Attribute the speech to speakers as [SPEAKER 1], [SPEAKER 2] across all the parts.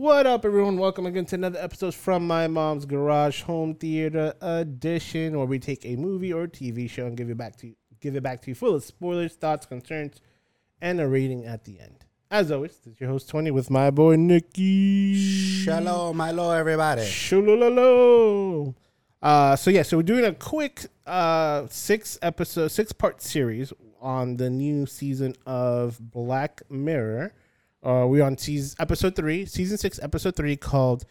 [SPEAKER 1] What up, everyone? Welcome again to another episode from my mom's garage home theater edition, where we take a movie or TV show and give it back to you, give it back to you full of spoilers, thoughts, concerns, and a rating at the end. As always, this is your host Tony with my boy Nikki.
[SPEAKER 2] Shalom, my hello, everybody.
[SPEAKER 1] Shalolo. Uh, so yeah, so we're doing a quick uh six episode, six part series on the new season of Black Mirror. Uh, we're on season episode three, season six, episode three, called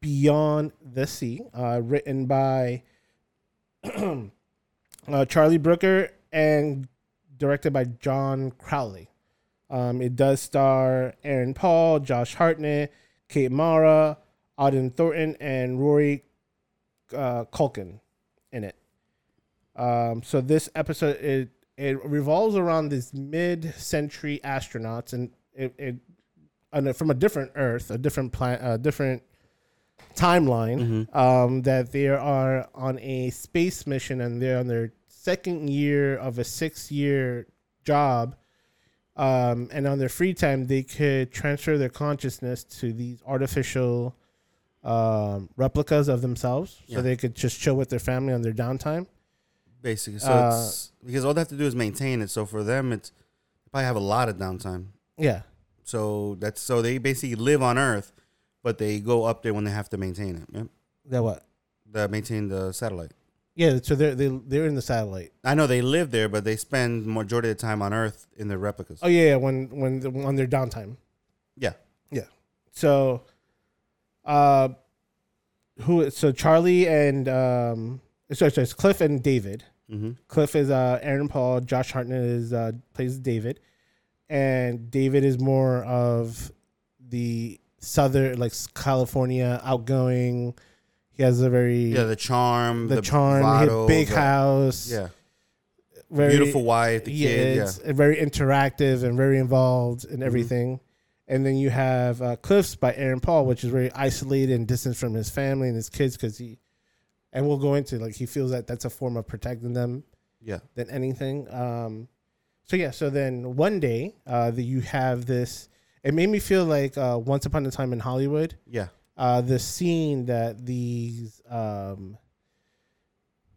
[SPEAKER 1] Beyond the Sea, uh, written by uh, Charlie Brooker and directed by John Crowley. Um, it does star Aaron Paul, Josh Hartnett, Kate Mara, Auden Thornton, and Rory uh, Culkin in it. Um, so this episode it it revolves around these mid-century astronauts, and it, it on a, from a different Earth, a different planet, a different timeline. Um, that they are on a space mission, and they're on their second year of a six-year job. Um, and on their free time, they could transfer their consciousness to these artificial um, replicas of themselves, so they could just chill with their family on their downtime.
[SPEAKER 2] Basically, so
[SPEAKER 1] Uh,
[SPEAKER 2] it's because all they have to do is maintain it. So for them, it's they probably have a lot of downtime.
[SPEAKER 1] Yeah,
[SPEAKER 2] So that's so they basically live on Earth, but they go up there when they have to maintain it. Yep.
[SPEAKER 1] that what?
[SPEAKER 2] The maintain the satellite.
[SPEAKER 1] Yeah, so they're they, they're in the satellite.
[SPEAKER 2] I know they live there, but they spend majority of the time on Earth in their replicas.
[SPEAKER 1] Oh yeah, yeah when when the, on their downtime.
[SPEAKER 2] Yeah. Yeah.
[SPEAKER 1] So, uh, who? So Charlie and um, sorry, sorry, it's Cliff and David.
[SPEAKER 2] Mm-hmm.
[SPEAKER 1] Cliff is uh Aaron Paul. Josh Hartnett is uh plays David, and David is more of the southern like California outgoing. He has a very
[SPEAKER 2] Yeah, the charm,
[SPEAKER 1] the, charm,
[SPEAKER 2] bravado,
[SPEAKER 1] his big
[SPEAKER 2] the-
[SPEAKER 1] house,
[SPEAKER 2] Yeah,
[SPEAKER 1] very
[SPEAKER 2] beautiful wife, the
[SPEAKER 1] yeah,
[SPEAKER 2] kid. Yeah,
[SPEAKER 1] very interactive and very involved in everything. And then you have uh, Cliffs by Aaron Paul, which is very isolated and distant from his family and his kids because he, and we'll go into like he feels that that's a form of protecting them
[SPEAKER 2] yeah.
[SPEAKER 1] than anything. Um, so yeah, so then one day uh, that you have this, it made me feel like uh, Once Upon a Time in Hollywood.
[SPEAKER 2] Yeah.
[SPEAKER 1] Uh, the scene that these, um,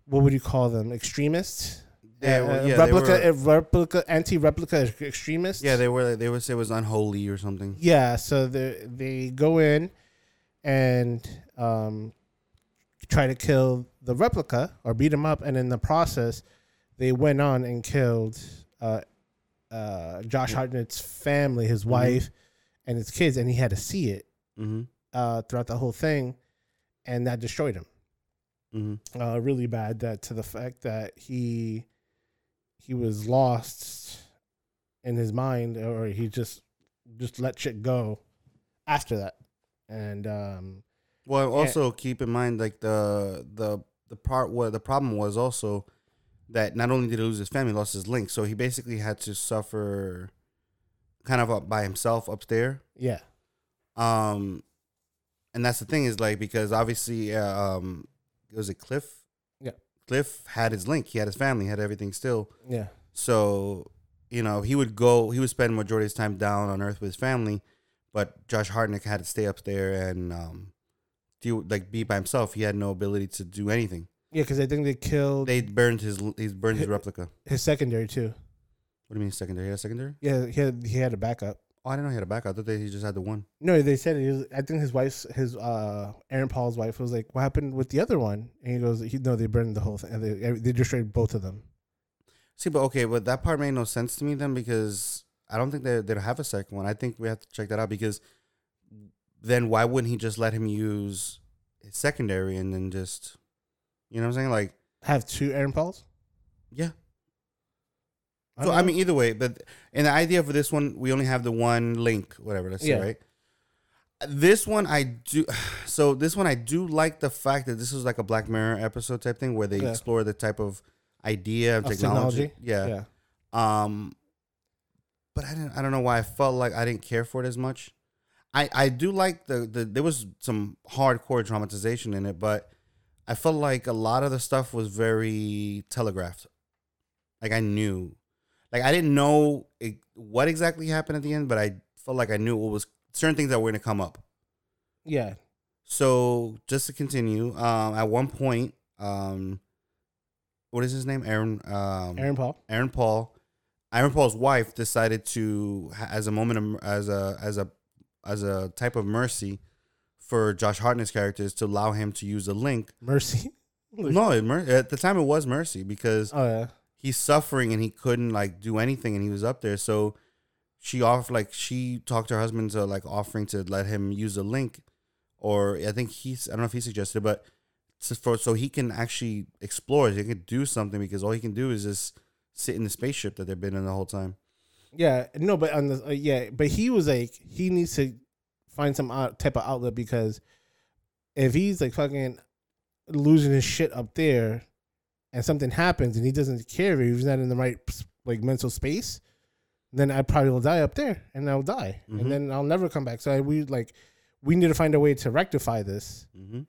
[SPEAKER 1] what would you call them, extremists?
[SPEAKER 2] Yeah,
[SPEAKER 1] Uh,
[SPEAKER 2] well, yeah, they
[SPEAKER 1] replica,
[SPEAKER 2] were-
[SPEAKER 1] uh, replica, anti-replica extremists.
[SPEAKER 2] Yeah, they were. They would say it was unholy or something.
[SPEAKER 1] yeah. So they they go in and um, try to kill the replica or beat him up, and in the process, they went on and killed uh, uh, Josh Hartnett's family, his
[SPEAKER 2] Mhm.
[SPEAKER 1] wife, and his kids, and he had to see it
[SPEAKER 2] Mm-hmm.
[SPEAKER 1] uh, throughout the whole thing, and that destroyed him.
[SPEAKER 2] Mm-hmm.
[SPEAKER 1] uh, really bad that to the fact that he he was lost in his mind or he just just let shit go after that and um
[SPEAKER 2] Well,
[SPEAKER 1] Yeah.
[SPEAKER 2] also keep in mind like the the the part where the problem was also that not only did he lose his family, he lost his link. So he basically had to suffer kind of up by himself up there.
[SPEAKER 1] yeah
[SPEAKER 2] Um, and that's the thing is like because obviously, uh, um, was a Cliff?
[SPEAKER 1] Yeah.
[SPEAKER 2] Cliff had his link. He had his family. Had everything still.
[SPEAKER 1] yeah
[SPEAKER 2] So you know he would go. He would spend majority of his time down on Earth with his family, but Josh Hartnett had to stay up there and um, do like be by himself. He had no ability to do anything.
[SPEAKER 1] Yeah because i think they killed
[SPEAKER 2] They burned his. He's burned his replica.
[SPEAKER 1] his secondary too
[SPEAKER 2] What do you mean secondary? He had a secondary?
[SPEAKER 1] yeah he had he had a backup
[SPEAKER 2] Oh, I didn't know he had a backup. I thought that he just had the one.
[SPEAKER 1] no they said he was, i think his wife's his uh aaron paul's wife was like what happened with the other one and he goes he, no they burned the whole thing and they, they destroyed both of them
[SPEAKER 2] See, but okay, but that part made no sense to me then because I don't think they they don't have a second one. I think we have to check that out because then why wouldn't he just let him use his secondary and then just you know what I'm saying? Like,
[SPEAKER 1] have two aaron pauls
[SPEAKER 2] yeah.
[SPEAKER 1] don't
[SPEAKER 2] So I mean, either way, but in the idea for this one, we only have the one link, whatever. Let's
[SPEAKER 1] Yeah.
[SPEAKER 2] say, right? This one I do. So this one I do like the fact that this is like a Black Mirror episode type thing where they
[SPEAKER 1] Yeah.
[SPEAKER 2] explore the type of idea of,
[SPEAKER 1] Of
[SPEAKER 2] technology.
[SPEAKER 1] technology?
[SPEAKER 2] Yeah.
[SPEAKER 1] yeah
[SPEAKER 2] Um, but I didn't. I don't know why I felt like I didn't care for it as much. I I do like the the there was some hardcore dramatization in it, but I felt like a lot of the stuff was very telegraphed. Like I knew, like I didn't know it, what exactly happened at the end, but I felt like I knew what was certain things that were going to come up.
[SPEAKER 1] Yeah.
[SPEAKER 2] So just to continue, um, at one point, um, what is his name? Aaron. Um,
[SPEAKER 1] Aaron Paul.
[SPEAKER 2] Aaron Paul. Aaron Paul's wife decided to, as a moment of, as a as a as a type of mercy for Josh Hartnett's characters to allow him to use a link.
[SPEAKER 1] Mercy.
[SPEAKER 2] No, it, at the time it was mercy because
[SPEAKER 1] Oh yeah.
[SPEAKER 2] he's suffering and he couldn't like do anything and he was up there. So she off like she talked to her husband to like offering to let him use a link, or I think he's I don't know if he suggested, but so for so he can actually explore, he can do something because all he can do is just sit in the spaceship that they've been in the whole time.
[SPEAKER 1] Yeah. No, but on the uh, yeah, but he was like he needs to find some out, type of outlet because if he's like fucking losing his shit up there, and something happens and he doesn't care if he's not in the right like mental space, then I probably will die up there and I'll die
[SPEAKER 2] Mhm.
[SPEAKER 1] and then I'll never come back. So I, we like we need to find a way to rectify this.
[SPEAKER 2] Mm-hmm.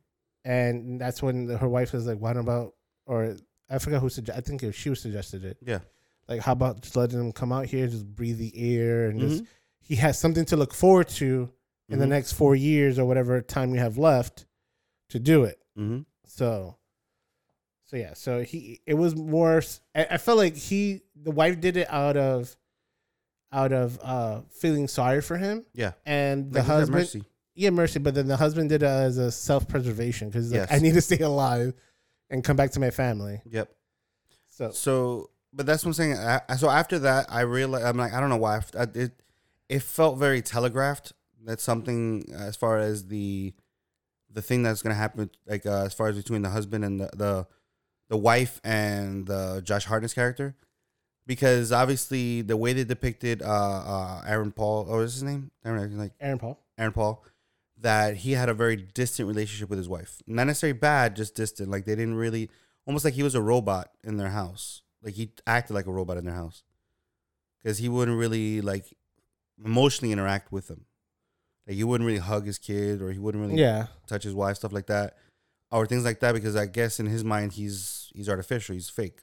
[SPEAKER 1] and that's when her wife was like, "What about?" Or I forgot who suggested. I think it, she suggested it.
[SPEAKER 2] Yeah.
[SPEAKER 1] Like, how about just letting him come out here, just breathe the air, and just
[SPEAKER 2] Mhm.
[SPEAKER 1] he has something to look forward to in the
[SPEAKER 2] Mhm.
[SPEAKER 1] next four years or whatever time we have left to do it.
[SPEAKER 2] Mm-hmm.
[SPEAKER 1] So, so yeah. So he, it was more. I felt like he, the wife, did it out of, out of uh feeling sorry for him,
[SPEAKER 2] Yeah.
[SPEAKER 1] and the
[SPEAKER 2] Like
[SPEAKER 1] husband,
[SPEAKER 2] mercy.
[SPEAKER 1] yeah, mercy. But then the husband did it as a self preservation because like, I need to stay alive and come back to my family.
[SPEAKER 2] Yep.
[SPEAKER 1] So
[SPEAKER 2] So, but that's what I'm saying. I, so after that, I realized I'm like, I don't know why. I, it it felt very telegraphed. That's something as far as the the thing that's gonna happen, like uh, as far as between the husband and the the, the wife and the Josh Hartnett's character, because obviously the way they depicted uh, uh, Aaron Paul, oh, what's his name? Aaron, like
[SPEAKER 1] Aaron Paul.
[SPEAKER 2] Aaron Paul, that he had a very distant relationship with his wife. Not necessarily bad, just distant. Like they didn't really, almost like he was a robot in their house. Like he acted like a robot in their house because he wouldn't really like emotionally interact with them. Like he wouldn't really hug his kid or he wouldn't really
[SPEAKER 1] Yeah.
[SPEAKER 2] touch his wife, stuff like that, or things like that. Because I guess in his mind, he's he's artificial, he's fake.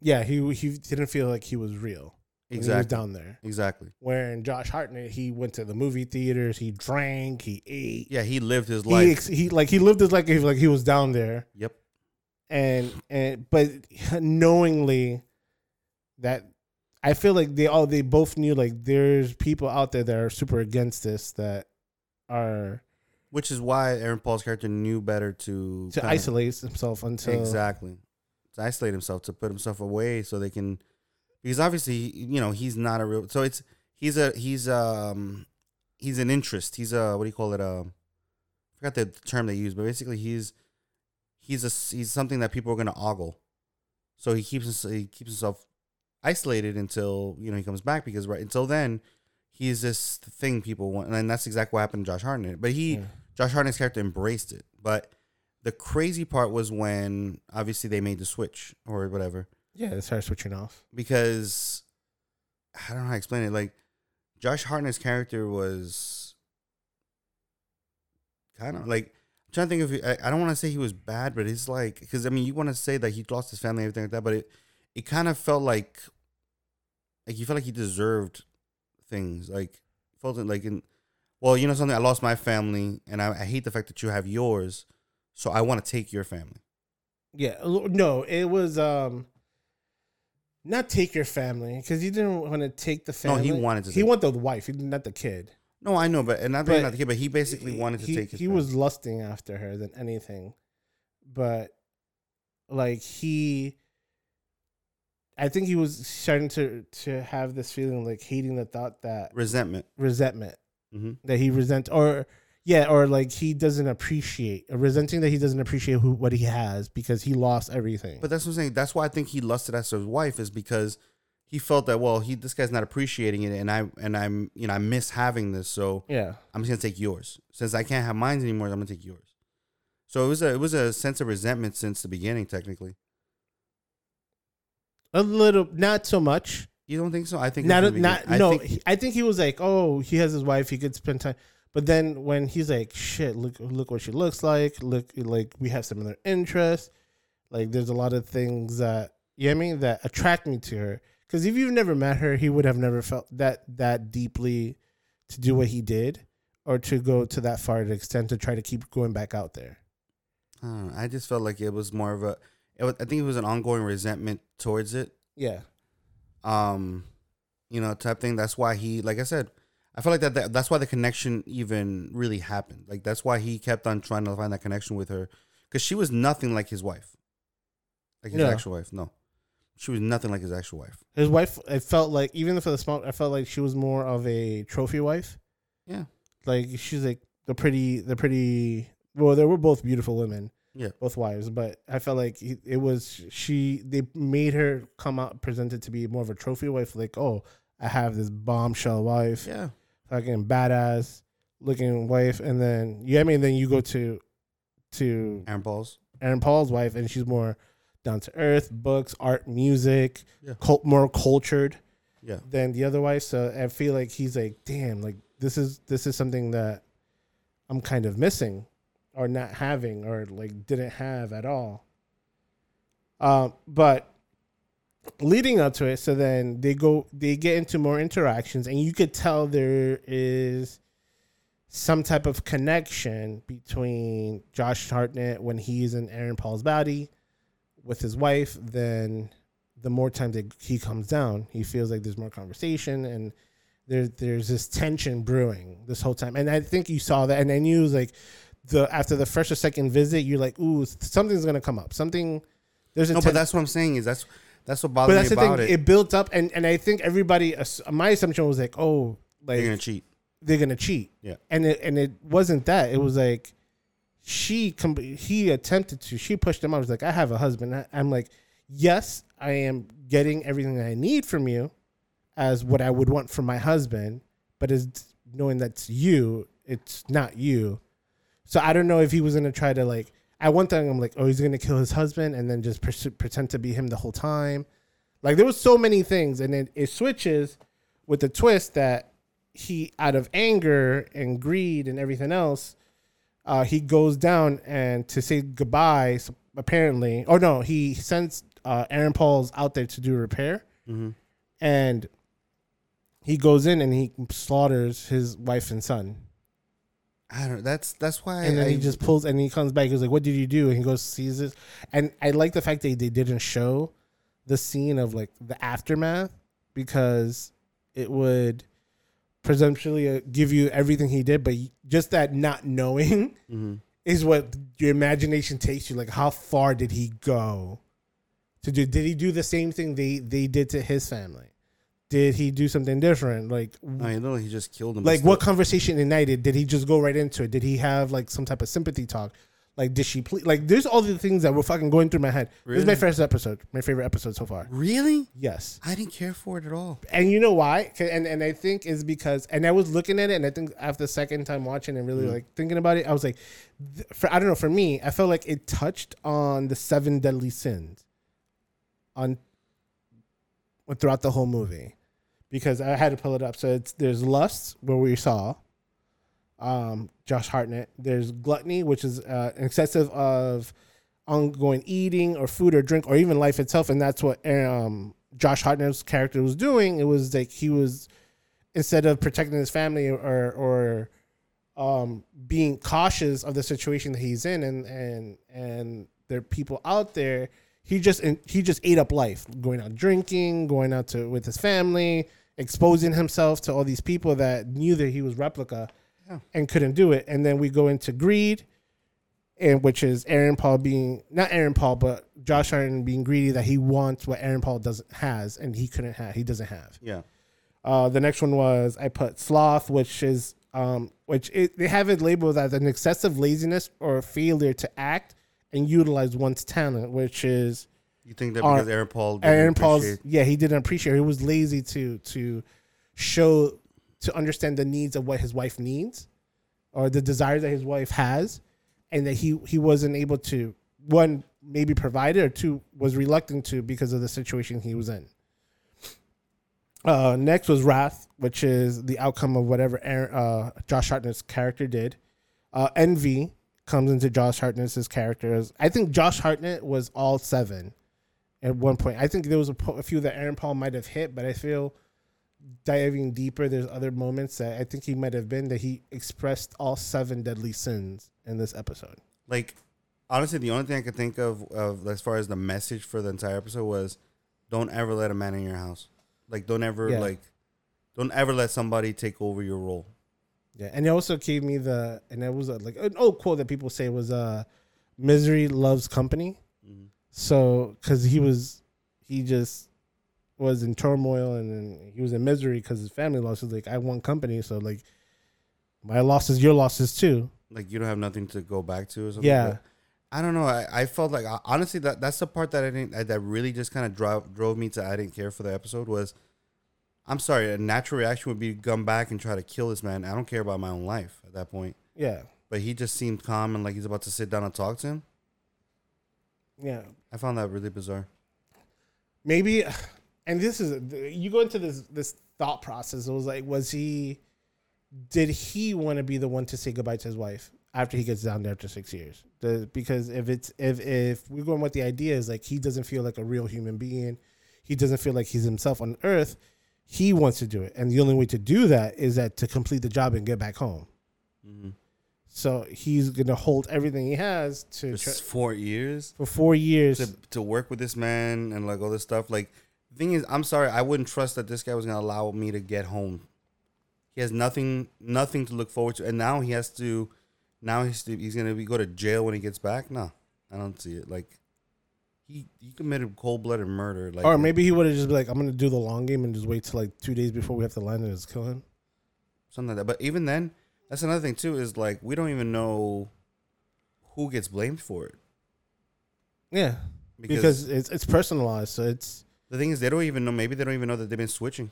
[SPEAKER 1] Yeah, he he didn't feel like he was real. when He was
[SPEAKER 2] Exactly.
[SPEAKER 1] down there.
[SPEAKER 2] Exactly.
[SPEAKER 1] Where in Josh Hartnett, he went to the movie theaters, he drank, he ate.
[SPEAKER 2] Yeah, he lived his
[SPEAKER 1] He,
[SPEAKER 2] life.
[SPEAKER 1] ex- he like he lived his life like he was down there,
[SPEAKER 2] yep.
[SPEAKER 1] and and but knowingly that I feel like they all they both knew like there's people out there that are super against this that are
[SPEAKER 2] Which is why Aaron Paul's character knew better to
[SPEAKER 1] to isolate himself until
[SPEAKER 2] exactly. To isolate himself to put himself away so they can because obviously you know he's not a real so it's he's a he's um he's an interest. He's a what do you call it um I forgot the term they use but basically he's he's a he's something that people are gonna ogle. So he keeps he keeps himself isolated until you know he comes back because right until then he's this thing people want and that's exactly what happened to Josh Hartnett but he
[SPEAKER 1] Yeah.
[SPEAKER 2] Josh Hartnett's character embraced it. But the crazy part was when obviously they made the switch or whatever.
[SPEAKER 1] yeah, they started switching off.
[SPEAKER 2] Because I don't know how to explain it. Like Josh Hartnett's character was kind of like I'm trying to think of I, I don't want to say he was bad, but it's like because I mean you want to say that he lost his family and everything like that, but it it kind of felt like like you felt like he deserved things like felt like in well you know something I lost my family and I, I hate the fact that you have yours, so I want to take your family.
[SPEAKER 1] Yeah, no, it was um not take your family because he didn't want to take the family.
[SPEAKER 2] No, he wanted to
[SPEAKER 1] He wanted the wife, he not not the kid.
[SPEAKER 2] No, I know, but and not,
[SPEAKER 1] But
[SPEAKER 2] not the kid, but he basically wanted to
[SPEAKER 1] he,
[SPEAKER 2] take. His
[SPEAKER 1] He
[SPEAKER 2] family.
[SPEAKER 1] was lusting after her than anything, but like he, I think he was starting to to have this feeling like hating the thought that
[SPEAKER 2] resentment.
[SPEAKER 1] resentment
[SPEAKER 2] hmm
[SPEAKER 1] that he resent or yeah or like he doesn't appreciate resenting that he doesn't appreciate who what he has because he lost everything.
[SPEAKER 2] But that's what I'm saying. That's why I think he lusted after his wife is because he felt that well, he this guy's not appreciating it, and I and I'm you know I miss having this, so
[SPEAKER 1] yeah.
[SPEAKER 2] I'm just gonna take yours. Since I can't have mine anymore, I'm gonna take yours. So it was a it was a sense of resentment since the beginning, technically.
[SPEAKER 1] A little, not so much.
[SPEAKER 2] You don't think so? I think
[SPEAKER 1] Not, not,
[SPEAKER 2] I
[SPEAKER 1] no.
[SPEAKER 2] think-
[SPEAKER 1] I think he was like, oh, he has his wife. He could spend time. But then when he's like, shit, look, look what she looks like. Look, like we have similar interests. Like there's a lot of things that you know I mean that attract me to her. Because if you've never met her, he would have never felt that that deeply to do what he did, or to go to that far to extent to try to keep going back out there.
[SPEAKER 2] I, know. I just felt like it was more of a. It was, I think it was an ongoing resentment towards it.
[SPEAKER 1] Yeah.
[SPEAKER 2] Um, you know, type thing. That's why he, like I said, I feel like that, that. That's why the connection even really happened. Like that's why he kept on trying to find that connection with her, because she was nothing like his wife, like his
[SPEAKER 1] Yeah.
[SPEAKER 2] actual wife. No, she was nothing like his actual wife.
[SPEAKER 1] His wife, it felt like even for the small, I felt like she was more of a trophy wife.
[SPEAKER 2] Yeah.
[SPEAKER 1] Like she's like the pretty, the pretty. Well, they were both beautiful women.
[SPEAKER 2] Yeah.
[SPEAKER 1] Both wives, but I felt like it was she. They made her come out presented to be more of a trophy wife. Like, oh, I have this bombshell wife,
[SPEAKER 2] Yeah,
[SPEAKER 1] fucking badass looking wife, and then yeah, I mean, then you go to to
[SPEAKER 2] Aaron Paul's.
[SPEAKER 1] Aaron Paul's wife, and she's more down to earth, books, art, music,
[SPEAKER 2] Yeah.
[SPEAKER 1] cult, more cultured
[SPEAKER 2] Yeah,
[SPEAKER 1] than the other wife. So I feel like he's like, damn, like this is this is something that I'm kind of missing, or not having, or like didn't have at all. Um, but leading up to it, so then they go, they get into more interactions, and you could tell there is some type of connection between Josh Hartnett when he's in Aaron Paul's body with his wife. Then the more times that he comes down, he feels like there's more conversation and there, there's this tension brewing this whole time. And I think you saw that, and I knew like the after the first or second visit, you're like, ooh, something's gonna come up. Something there's a
[SPEAKER 2] no,
[SPEAKER 1] ten-
[SPEAKER 2] but that's what I'm saying is that's that's what
[SPEAKER 1] but
[SPEAKER 2] bothers
[SPEAKER 1] that's
[SPEAKER 2] me
[SPEAKER 1] the thing. It.
[SPEAKER 2] it.
[SPEAKER 1] built up, and and I think everybody. Uh, ass- My assumption was like, oh, like
[SPEAKER 2] They're gonna cheat.
[SPEAKER 1] they're gonna cheat.
[SPEAKER 2] Yeah.
[SPEAKER 1] And it and it wasn't that. It was like she com- he attempted to. She pushed him. I was like, I have a husband. I'm like, yes, I am getting everything that I need from you, as what I would want from my husband. But is knowing that's you, it's not you. So I don't know if he was gonna try to like. At one time, I'm like, oh, he's gonna kill his husband and then just pretend to be him the whole time. Like there was so many things, and then it switches with the twist that he, out of anger and greed and everything else, uh, he goes down and to say goodbye. Apparently, or no, he sends uh, Aaron Paul's out there to do repair,
[SPEAKER 2] hmm
[SPEAKER 1] and he goes in and he slaughters his wife and son.
[SPEAKER 2] I don't. Know. That's that's why.
[SPEAKER 1] and then
[SPEAKER 2] I,
[SPEAKER 1] he just pulls and he comes back. He's like, "What did you do?" And he goes sees this, and I like the fact that they didn't show the scene of like the aftermath because it would presumptually uh, give you everything he did, but just that not knowing
[SPEAKER 2] Mhm.
[SPEAKER 1] is what your imagination takes you. Like, how far did he go to do? Did he do the same thing they they did to his family? Did he do something different? Like,
[SPEAKER 2] I know he just killed him.
[SPEAKER 1] like what conversation ignited did he just go right into it did he have like some type of sympathy talk like did she please like there's all the things that were fucking going through my head this is my first episode my favorite episode so far
[SPEAKER 2] Really?
[SPEAKER 1] yes
[SPEAKER 2] I didn't care for it at all.
[SPEAKER 1] and you know why? and and i think is because and i was looking at it and i think after the second time watching and really
[SPEAKER 2] Mhm.
[SPEAKER 1] like thinking about it i was like for i don't know for me i felt like it touched on the seven deadly sins on throughout the whole movie because I had to pull it up. So there's lust where we saw um, Josh Hartnett. There's gluttony, which is uh, excessive of ongoing eating or food or drink or even life itself, and that's what um, Josh Hartnett's character was doing. It was like he was instead of protecting his family or or um, being cautious of the situation that he's in, and and and there are people out there. He just he just ate up life, going out drinking, going out to with his family, exposing himself to all these people that knew that he was replica
[SPEAKER 2] Yeah.
[SPEAKER 1] and couldn't do it. And then we go into greed, and which is Aaron Paul being not Aaron Paul, but Josh Hartnett being greedy that he wants what Aaron Paul doesn't has and he couldn't have. He doesn't have.
[SPEAKER 2] Yeah.
[SPEAKER 1] Uh, the next one was I put sloth, which is um, which it, they have it labeled as an excessive laziness or failure to act and utilize one's talent, which is
[SPEAKER 2] You think that because Aaron Paul didn't
[SPEAKER 1] Aaron Paul's.
[SPEAKER 2] appreciate-
[SPEAKER 1] Yeah, he didn't appreciate. It. He was lazy to to show to understand the needs of what his wife needs, or the desires that his wife has, and that he he wasn't able to one maybe provide it or two was reluctant to because of the situation he was in. Uh, next was wrath, which is the outcome of whatever Aaron, uh, Josh Hartnett's character did. Uh, envy comes into Josh Hartnett's character. I think Josh Hartnett was all seven at one point. I think there was a, a few that Aaron Paul might have hit, but I feel diving deeper, there's other moments that I think he might have been that he expressed all seven deadly sins in this episode.
[SPEAKER 2] Like, honestly, the only thing I could think of of as far as the message for the entire episode was, don't ever let a man in your house. Like, don't ever
[SPEAKER 1] Yeah.
[SPEAKER 2] like, don't ever let somebody take over your role.
[SPEAKER 1] Yeah, and it also gave me the and it was uh, like an old quote that people say was uh, "Misery loves company." So, because he was, he just was in turmoil and then he was in misery because his family lost. He's like, I want company, so like, my losses, your losses too.
[SPEAKER 2] Like, you don't have nothing to go back to or something.
[SPEAKER 1] Yeah,
[SPEAKER 2] But I don't know. I, I felt like honestly that that's the part that I didn't that really just kind of drove drove me to I didn't care for the episode was. I'm sorry. A natural reaction would be come back and try to kill this man. I don't care about my own life at that point.
[SPEAKER 1] yeah,
[SPEAKER 2] But he just seemed calm and like he's about to sit down and talk to him.
[SPEAKER 1] yeah.
[SPEAKER 2] I found that really bizarre.
[SPEAKER 1] maybe and this is you go into this this thought process it was like was he did he want to be the one to say goodbye to his wife after he gets down there after six years the, because if it's if if we're going with the idea is like he doesn't feel like a real human being he doesn't feel like he's himself on earth he wants to do it and the only way to do that is that to complete the job and get back home
[SPEAKER 2] Mm-hmm.
[SPEAKER 1] So he's gonna hold everything he has to
[SPEAKER 2] Just four years
[SPEAKER 1] for four years
[SPEAKER 2] to to work with this man and like all this stuff. Like the thing is, I'm sorry, I wouldn't trust that this guy was gonna allow me to get home. He has nothing, nothing to look forward to, and now he has to. Now he's he's gonna be go to jail when he gets back. No, I don't see it. Like he he committed cold blooded murder. Like
[SPEAKER 1] or maybe he would have just been like, I'm gonna do the long game and just wait till like two days before we have to land and just kill him.
[SPEAKER 2] something like that. But even then, that's another thing too. Is like we don't even know who gets blamed for it
[SPEAKER 1] Yeah,
[SPEAKER 2] because,
[SPEAKER 1] because, it's it's personalized, so it's
[SPEAKER 2] the thing is they don't even know. Maybe they don't even know that they've been switching.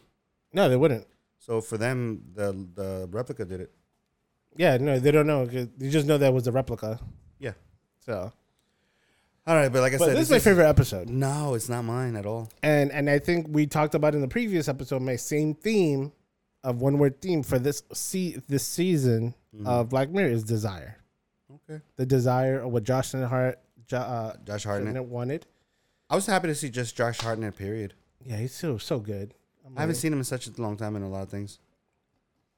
[SPEAKER 1] no, they wouldn't.
[SPEAKER 2] So for them, the the replica did it.
[SPEAKER 1] Yeah, no, they don't know. They just know that was a replica.
[SPEAKER 2] Yeah.
[SPEAKER 1] So,
[SPEAKER 2] All right, but like I
[SPEAKER 1] but
[SPEAKER 2] said,
[SPEAKER 1] this is my favorite episode,
[SPEAKER 2] No, it's not mine at all.
[SPEAKER 1] and and I think we talked about in the previous episode my same theme of one word theme for this see this season
[SPEAKER 2] Mhm.
[SPEAKER 1] of Black Mirror is desire.
[SPEAKER 2] Okay.
[SPEAKER 1] The desire of what Josh and Hart, jo, uh,
[SPEAKER 2] Josh Hartnett.
[SPEAKER 1] Wanted.
[SPEAKER 2] I was happy to see just Josh Hartnett. Period.
[SPEAKER 1] Yeah, he's so so good. I'm
[SPEAKER 2] I haven't seen him in such a long time in a lot of things.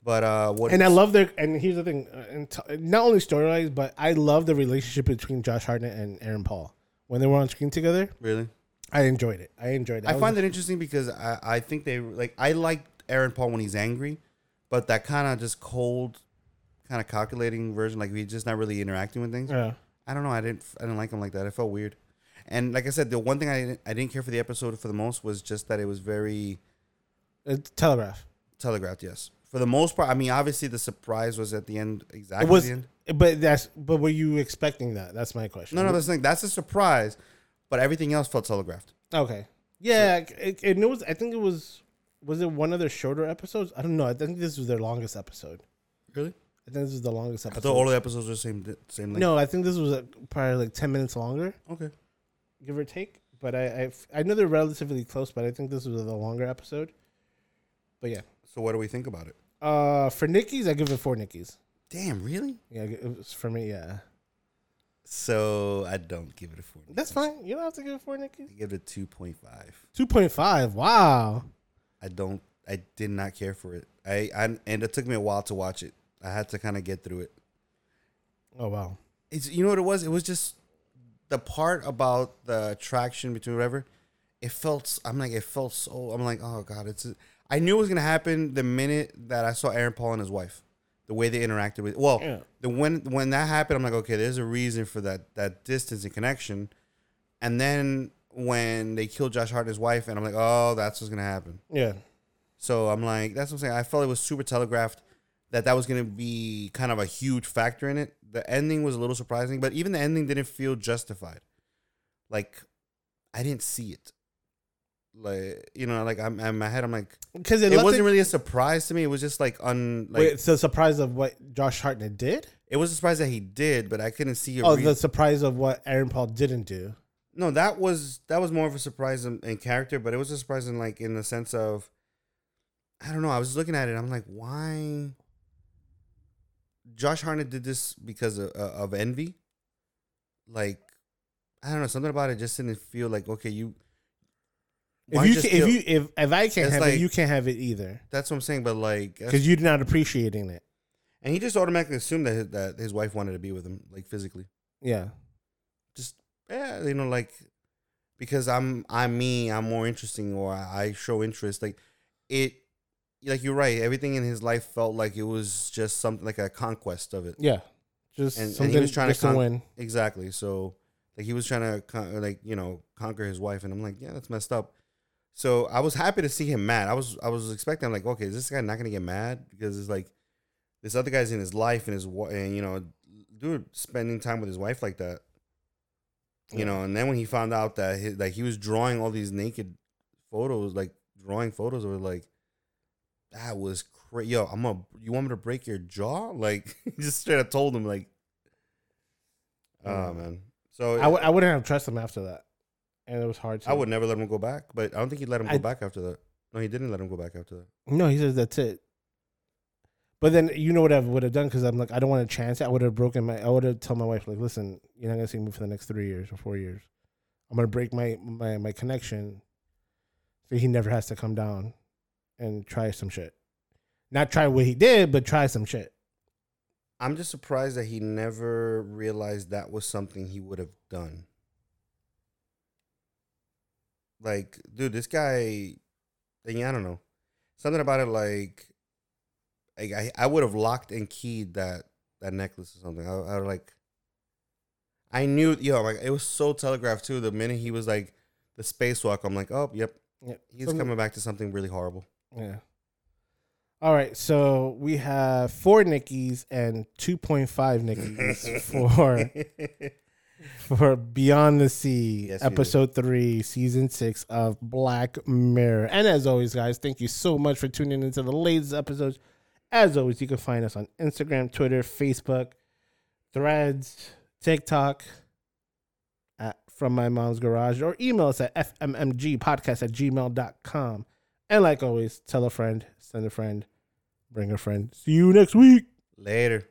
[SPEAKER 2] But uh, what?
[SPEAKER 1] and I love their. And here's the thing: uh, and t- not only storylines, but I love the relationship between Josh Hartnett and Aaron Paul when they were on screen together.
[SPEAKER 2] really.
[SPEAKER 1] I enjoyed it. I enjoyed it.
[SPEAKER 2] I
[SPEAKER 1] was-
[SPEAKER 2] find it interesting because I, I think they like I like Aaron Paul when he's angry, but that kind of just cold, kind of calculating version, like he's just not really interacting with things.
[SPEAKER 1] Yeah.
[SPEAKER 2] I don't know. I didn't I didn't like him like that. It felt weird. And like I said, the one thing I didn't, I didn't care for the episode for the most was just that it was very uh,
[SPEAKER 1] It's Telegraph.
[SPEAKER 2] telegraphed. Yes, for the most part. I mean, obviously the surprise was at the end. Exactly.
[SPEAKER 1] It was,
[SPEAKER 2] the end.
[SPEAKER 1] but that's. But were you expecting that? That's my question.
[SPEAKER 2] No, no, that's the thing. That's a surprise, but everything else felt telegraphed.
[SPEAKER 1] Okay. Yeah, it, it, it was. I think it was. Was it one of their shorter episodes? I don't know. I think this was their longest episode.
[SPEAKER 2] Really?
[SPEAKER 1] I think this was the longest episode.
[SPEAKER 2] I thought all the episodes were the same. Same length.
[SPEAKER 1] no, I think this was uh probably like ten minutes longer,
[SPEAKER 2] Okay.
[SPEAKER 1] give or take. But I, I, I know they're relatively close, but I think this was the longer episode. But yeah,
[SPEAKER 2] So what do we think about it?
[SPEAKER 1] uh, for Nikki's, I give it four Nikki's.
[SPEAKER 2] Damn, really?
[SPEAKER 1] Yeah, it was for me. Yeah,
[SPEAKER 2] So I don't give it a four.
[SPEAKER 1] that's fine. You don't have to give it four Nikki's.
[SPEAKER 2] I give it a two point five.
[SPEAKER 1] Two point five. Wow.
[SPEAKER 2] I don't. I did not care for it. I, I and it took me a while to watch it. I had to kind of get through it.
[SPEAKER 1] Oh wow.
[SPEAKER 2] It's you know what it was. It was just the part about the attraction between whatever. It felt. I'm like it felt so. I'm like oh god. It's. I knew it was gonna happen the minute that I saw Aaron Paul and his wife. The way they interacted with. Well,
[SPEAKER 1] Yeah.
[SPEAKER 2] the when when that happened, I'm like okay. There's a reason for that that distance and connection. And then when they killed Josh Hart and his wife, and I'm like oh that's what's gonna happen.
[SPEAKER 1] Yeah.
[SPEAKER 2] So I'm like, that's what I'm saying. I felt it was super telegraphed that that was to be kind of a huge factor in it. The ending was a little surprising, but even the ending didn't feel justified. Like, I didn't see it. Like, you know, like I'm in my head, I'm like,
[SPEAKER 1] Because
[SPEAKER 2] it wasn't really a surprise to me. It was just like un, like
[SPEAKER 1] Wait, the surprise of what Josh Hartnett did.
[SPEAKER 2] it was a surprise that he did, but I couldn't see a
[SPEAKER 1] Oh,
[SPEAKER 2] rea-
[SPEAKER 1] the surprise of what Aaron Paul didn't do.
[SPEAKER 2] No, that was that was more of a surprise in, in character, but it was a surprise in like in the sense of I don't know. I was looking at it. I'm like, why? Josh Hartnett did this because of, uh, of envy. Like, I don't know. Something about it just didn't feel like okay. You
[SPEAKER 1] If you can, if you if if I can't have
[SPEAKER 2] like-
[SPEAKER 1] it, you can't have it either
[SPEAKER 2] That's what I'm saying. But like,
[SPEAKER 1] because you're not appreciating it.
[SPEAKER 2] and he just automatically assumed that his, that his wife wanted to be with him, like physically.
[SPEAKER 1] Yeah,
[SPEAKER 2] Just yeah, you know, like because I'm I'm me, I'm more interesting, or I, show interest. Like it, like you're right. Everything in his life felt like it was just something like a conquest of it.
[SPEAKER 1] yeah, just
[SPEAKER 2] And- and he was trying to
[SPEAKER 1] just to
[SPEAKER 2] con-
[SPEAKER 1] win.
[SPEAKER 2] Exactly. So like he was trying to con- like you know conquer his wife, and I'm like, yeah, that's messed up. So I was happy to see him mad. I was I was expecting I'm like, okay, is this guy not gonna get mad because it's like this other guy's in his life and his and you know, dude spending time with his wife like that. You
[SPEAKER 1] Yeah.
[SPEAKER 2] know, and then when he found out that he, like he was drawing all these naked photos, like drawing photos, were like that was crazy. Yo, I'm gonna. You want me to break your jaw? Like he just straight up told him like, oh
[SPEAKER 1] Yeah.
[SPEAKER 2] man. So
[SPEAKER 1] I w- I wouldn't have trusted him after that, and it was hard. To,
[SPEAKER 2] I would never let him go back, but I don't think he let him go back after that. No, he didn't let him go back after that.
[SPEAKER 1] No, he says that's it. But then you know what I would have done because I'm like I don't want to chance it. I would have broken my. I would have told my wife like, listen, you're not gonna see me for the next three years or four years. I'm gonna break my my my connection, so he never has to come down and try some shit. Not try what he did, but try some shit.
[SPEAKER 2] I'm just surprised that he never realized that was something he would have done. Like, dude, this guy, yeah, I don't know, something about it. Like, like I, I would have locked and keyed that that necklace or something. I, I would like, I knew, yo, like it was so telegraphed too. The minute he was like the spacewalk, I'm like, oh, yep,
[SPEAKER 1] Yeah,
[SPEAKER 2] he's coming back to something really horrible.
[SPEAKER 1] Yeah. All right, so we have four Nickies and two point five Nickies for for Beyond the Sea,
[SPEAKER 2] Yes,
[SPEAKER 1] episode three, season six of Black Mirror. And as always, guys, thank you so much for tuning into the latest episodes. As always, you can find us on Instagram, Twitter, Facebook, Threads, TikTok, at From My Mom's Garage, or email us at fmmgpodcast at gmail.com. And like always, tell a friend, send a friend, bring a friend. See you next week.
[SPEAKER 2] Later.